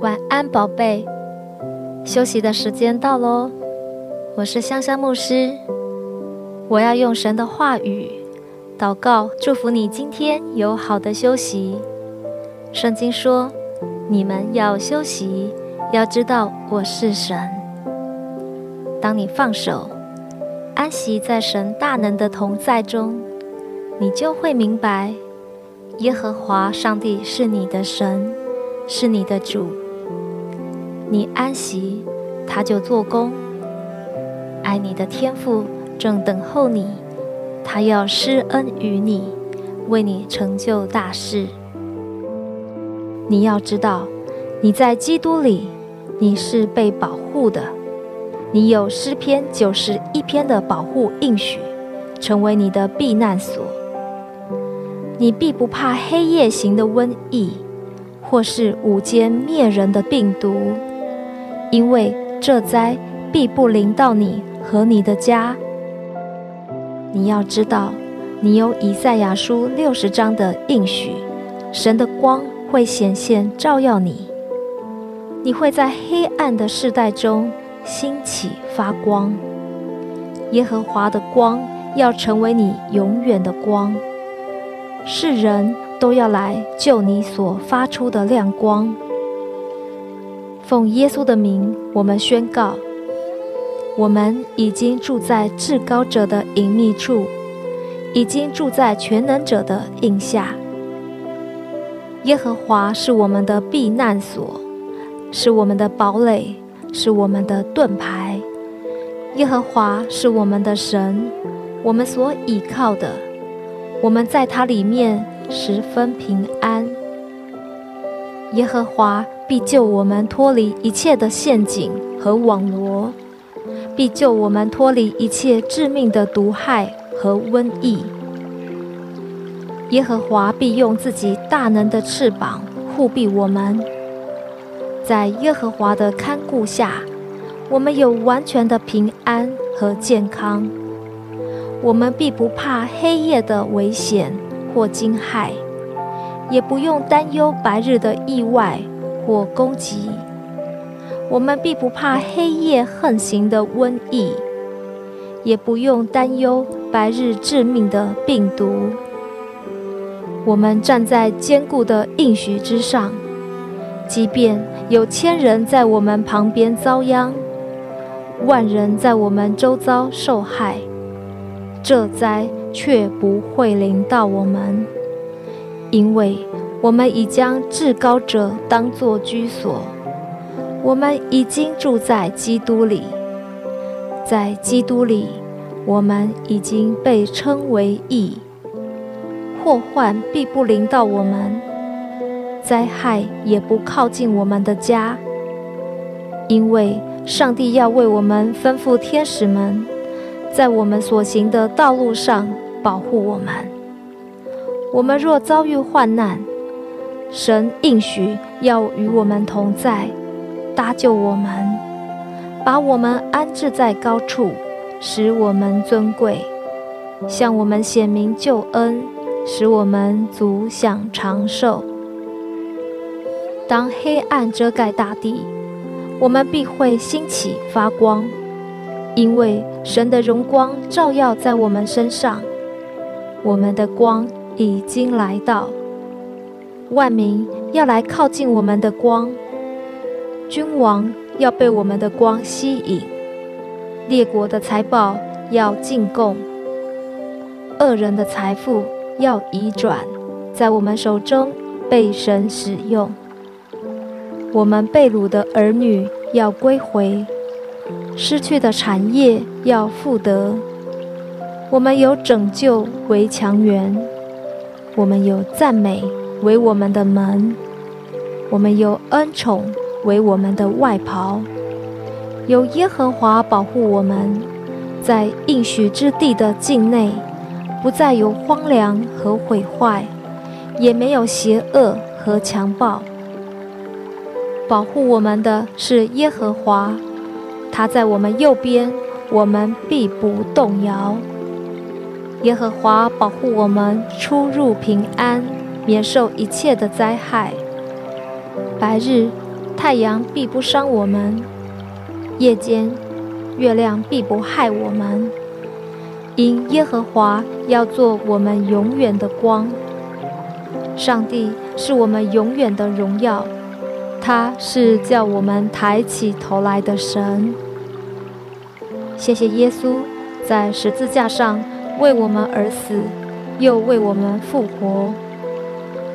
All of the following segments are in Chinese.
晚安，宝贝。休息的时间到喽，我是香香牧师。我要用神的话语祷告，祝福你今天有好的休息。圣经说：“你们要休息，要知道我是神。”当你放手，安息在神大能的同在中，你就会明白，耶和华上帝是你的神，是你的主。你安息，他就做工。爱你的天父正等候你，他要施恩于你，为你成就大事。你要知道，你在基督里，你是被保护的。你有诗篇九十一篇的保护应许，成为你的避难所。你必不怕黑夜行的瘟疫，或是午间灭人的病毒。因为这灾必不临到你和你的家。你要知道，你有以赛亚书六十章的应许，神的光会显现照耀你，你会在黑暗的世代中兴起发光。耶和华的光要成为你永远的光，世人都要来救你所发出的亮光。奉耶稣的名，我们宣告：我们已经住在至高者的隐秘处，已经住在全能者的印下。耶和华是我们的避难所，是我们的堡垒，是我们的盾牌。耶和华是我们的神，我们所倚靠的，我们在他里面十分平安。耶和华。必救我们脱离一切的陷阱和网罗，必救我们脱离一切致命的毒害和瘟疫。耶和华必用自己大能的翅膀护庇我们，在耶和华的看顾下，我们有完全的平安和健康。我们必不怕黑夜的危险或惊骇，也不用担忧白日的意外。或攻击，我们必不怕黑夜横行的瘟疫，也不用担忧白日致命的病毒。我们站在坚固的应许之上，即便有千人在我们旁边遭殃，万人在我们周遭受害，这灾却不会临到我们，因为。我们已将至高者当作居所，我们已经住在基督里，在基督里，我们已经被称为义。祸患必不临到我们，灾害也不靠近我们的家，因为上帝要为我们吩咐天使们，在我们所行的道路上保护我们。我们若遭遇患难，神应许要与我们同在，搭救我们，把我们安置在高处，使我们尊贵，向我们显明救恩，使我们足享长寿。当黑暗遮盖大地，我们必会兴起发光，因为神的荣光照耀在我们身上，我们的光已经来到。万民要来靠近我们的光，君王要被我们的光吸引，列国的财宝要进贡，恶人的财富要移转，在我们手中被神使用。我们被掳的儿女要归回，失去的产业要复得。我们有拯救为强援，我们有赞美。为我们的门，我们有恩宠为我们的外袍，有耶和华保护我们，在应许之地的境内，不再有荒凉和毁坏，也没有邪恶和强暴。保护我们的是耶和华，他在我们右边，我们必不动摇。耶和华保护我们出入平安。免受一切的灾害。白日太阳必不伤我们，夜间月亮必不害我们，因耶和华要做我们永远的光。上帝是我们永远的荣耀，他是叫我们抬起头来的神。谢谢耶稣在十字架上为我们而死，又为我们复活。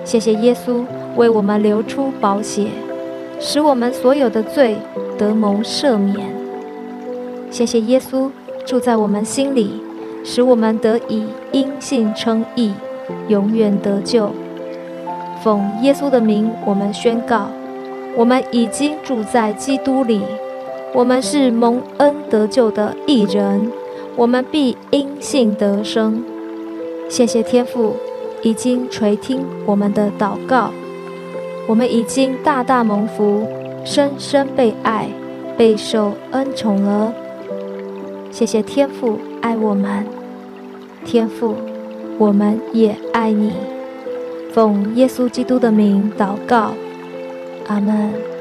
谢谢耶稣为我们流出宝血，使我们所有的罪得蒙赦免。谢谢耶稣住在我们心里，使我们得以因信称义，永远得救。奉耶稣的名，我们宣告：我们已经住在基督里，我们是蒙恩得救的义人，我们必因信得生。谢谢天父，已经垂听我们的祷告，我们已经大大蒙福，深深被爱，备受恩宠了。谢谢天父爱我们，天父，我们也爱你。奉耶稣基督的名祷告，阿门。